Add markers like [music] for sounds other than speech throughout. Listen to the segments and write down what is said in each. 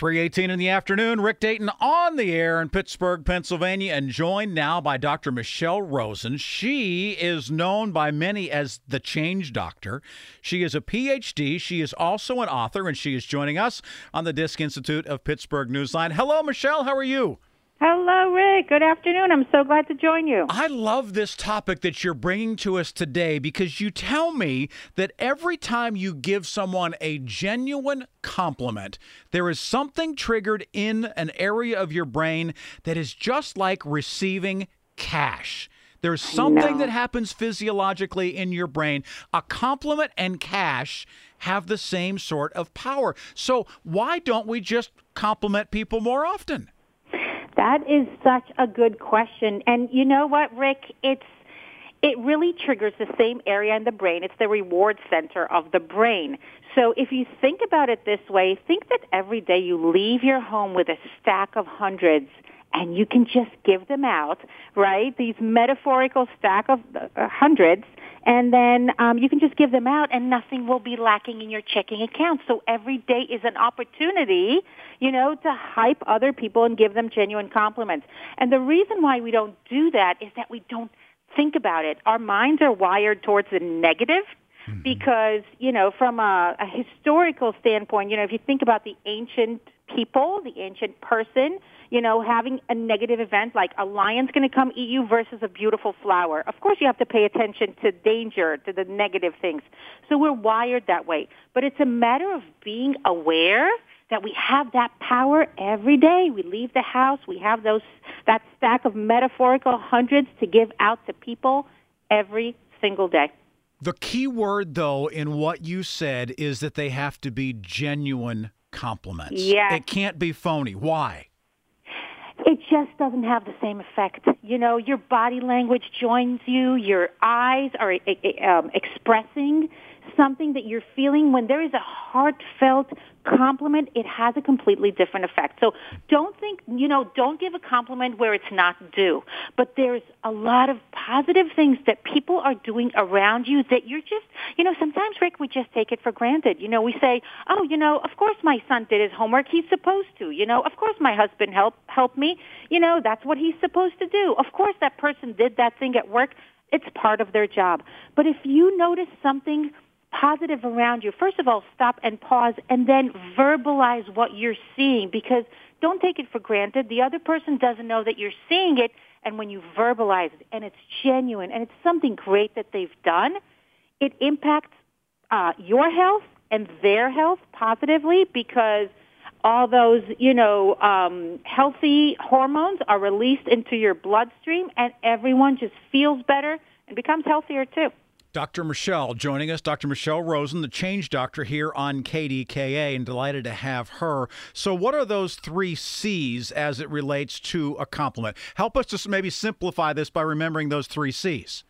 318 in the afternoon. Rick Dayton on the air in Pittsburgh, Pennsylvania, and joined now by Dr. Michelle Rosen. She is known by many as the Change Doctor. She is a PhD. She is also an author, and she is joining us on the Disc Institute of Pittsburgh Newsline. Hello, Michelle. How are you? Hello, Rick. Good afternoon. I'm so glad to join you. I love this topic that you're bringing to us today because you tell me that every time you give someone a genuine compliment, there is something triggered in an area of your brain that is just like receiving cash. There's something that happens physiologically in your brain. A compliment and cash have the same sort of power. So, why don't we just compliment people more often? That is such a good question. And you know what, Rick? It's it really triggers the same area in the brain. It's the reward center of the brain. So if you think about it this way, think that every day you leave your home with a stack of hundreds and you can just give them out, right? These metaphorical stack of uh, hundreds and then um, you can just give them out and nothing will be lacking in your checking account. So every day is an opportunity, you know, to hype other people and give them genuine compliments. And the reason why we don't do that is that we don't think about it. Our minds are wired towards the negative mm-hmm. because, you know, from a, a historical standpoint, you know, if you think about the ancient people, the ancient person, you know, having a negative event like a lion's going to come eat you versus a beautiful flower. Of course, you have to pay attention to danger, to the negative things. So we're wired that way. But it's a matter of being aware that we have that power every day. We leave the house, we have those that stack of metaphorical hundreds to give out to people every single day. The key word though in what you said is that they have to be genuine compliments. Yeah. It can't be phony. Why? it just doesn't have the same effect. You know, your body language joins you, your eyes are um, expressing something that you're feeling, when there is a heartfelt compliment, it has a completely different effect. So don't think, you know, don't give a compliment where it's not due. But there's a lot of positive things that people are doing around you that you're just, you know, sometimes, Rick, we just take it for granted. You know, we say, oh, you know, of course my son did his homework. He's supposed to. You know, of course my husband helped, helped me. You know, that's what he's supposed to do. Of course that person did that thing at work. It's part of their job. But if you notice something positive around you, first of all, stop and pause and then verbalize what you're seeing because don't take it for granted. The other person doesn't know that you're seeing it and when you verbalize it and it's genuine and it's something great that they've done, it impacts uh, your health and their health positively because all those, you know, um, healthy hormones are released into your bloodstream and everyone just feels better and becomes healthier too. Dr. Michelle joining us, Dr. Michelle Rosen, the change doctor here on KDKA, and delighted to have her. So, what are those three C's as it relates to a compliment? Help us to maybe simplify this by remembering those three C's.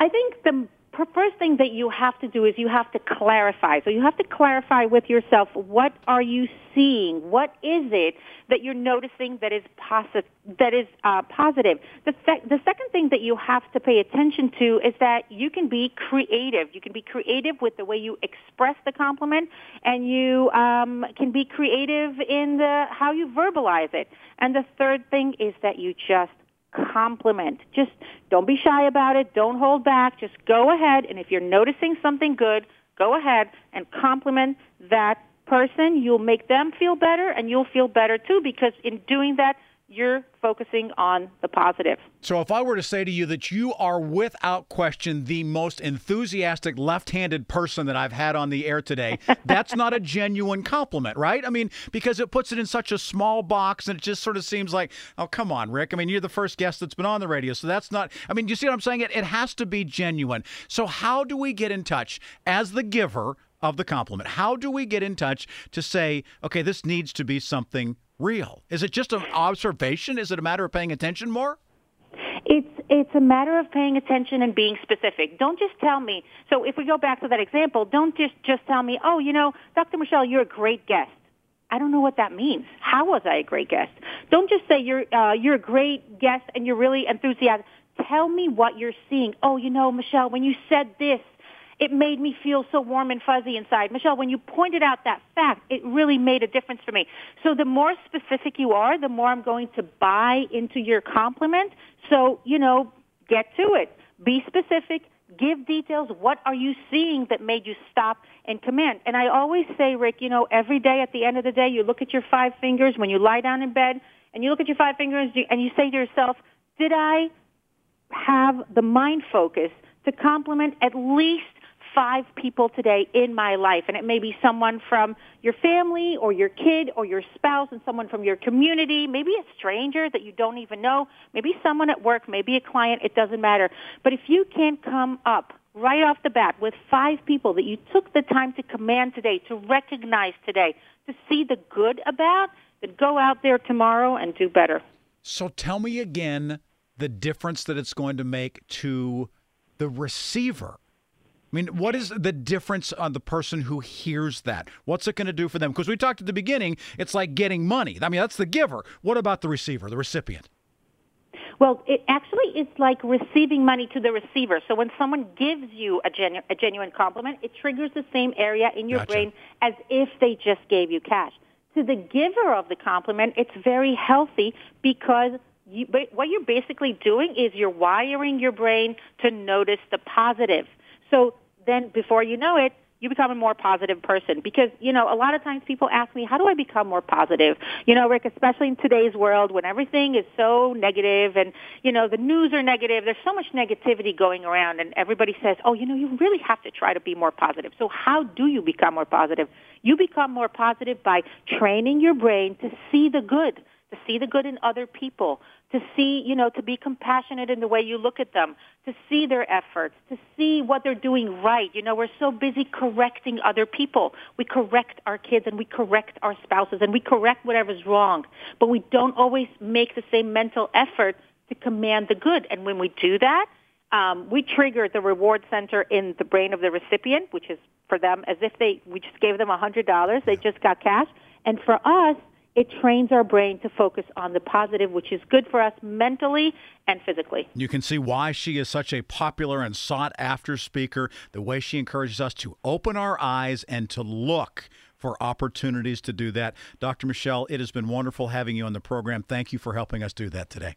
I think the first thing that you have to do is you have to clarify. So you have to clarify with yourself what are you seeing? What is it that you're noticing that is positive? That is uh, positive. The, sec- the second thing that you have to pay attention to is that you can be creative. You can be creative with the way you express the compliment, and you um, can be creative in the how you verbalize it. And the third thing is that you just compliment. Just don't be shy about it. Don't hold back. Just go ahead. And if you're noticing something good, go ahead and compliment that person, you'll make them feel better and you'll feel better too because in doing that, you're focusing on the positive. So, if I were to say to you that you are without question the most enthusiastic left handed person that I've had on the air today, [laughs] that's not a genuine compliment, right? I mean, because it puts it in such a small box and it just sort of seems like, oh, come on, Rick. I mean, you're the first guest that's been on the radio. So, that's not, I mean, you see what I'm saying? It, it has to be genuine. So, how do we get in touch as the giver? Of the compliment. How do we get in touch to say, okay, this needs to be something real? Is it just an observation? Is it a matter of paying attention more? It's it's a matter of paying attention and being specific. Don't just tell me. So if we go back to that example, don't just just tell me, "Oh, you know, Dr. Michelle, you're a great guest." I don't know what that means. How was I a great guest? Don't just say you're uh, you're a great guest and you're really enthusiastic. Tell me what you're seeing. Oh, you know, Michelle, when you said this, it made me feel so warm and fuzzy inside. Michelle, when you pointed out that fact, it really made a difference for me. So the more specific you are, the more I'm going to buy into your compliment. So, you know, get to it. Be specific. Give details. What are you seeing that made you stop and command? And I always say, Rick, you know, every day at the end of the day, you look at your five fingers when you lie down in bed and you look at your five fingers and you say to yourself, did I have the mind focus to compliment at least five people today in my life. And it may be someone from your family or your kid or your spouse and someone from your community, maybe a stranger that you don't even know, maybe someone at work, maybe a client, it doesn't matter. But if you can't come up right off the bat with five people that you took the time to command today, to recognize today, to see the good about, then go out there tomorrow and do better. So tell me again the difference that it's going to make to the receiver mean, what is the difference on the person who hears that? What's it going to do for them? Because we talked at the beginning, it's like getting money. I mean, that's the giver. What about the receiver, the recipient? Well, it actually is like receiving money to the receiver. So when someone gives you a, genu- a genuine compliment, it triggers the same area in your Gotcha. brain as if they just gave you cash. To the giver of the compliment, it's very healthy because you, what you're basically doing is you're wiring your brain to notice the positive. So then before you know it, you become a more positive person. Because you know a lot of times people ask me how do i become more positive? You know rick especially in today's world when everything is so negative and you know the news are negative there's so much negativity going around and everybody says oh you know you really have to try to be more positive. So how do you become more positive? You become more positive by training your brain to see the good to see the good in other people, to see, you know, to be compassionate in the way you look at them, to see their efforts, to see what they're doing right. You know, we're so busy correcting other people. We correct our kids and we correct our spouses and we correct whatever's wrong, but we don't always make the same mental effort to command the good. And when we do that, um, we trigger the reward center in the brain of the recipient, which is for them as if they we just gave them a hundred dollars, they just got cash. And for us, it trains our brain to focus on the positive, which is good for us mentally and physically. You can see why she is such a popular and sought after speaker, the way she encourages us to open our eyes and to look for opportunities to do that. Dr. Michelle, it has been wonderful having you on the program. Thank you for helping us do that today.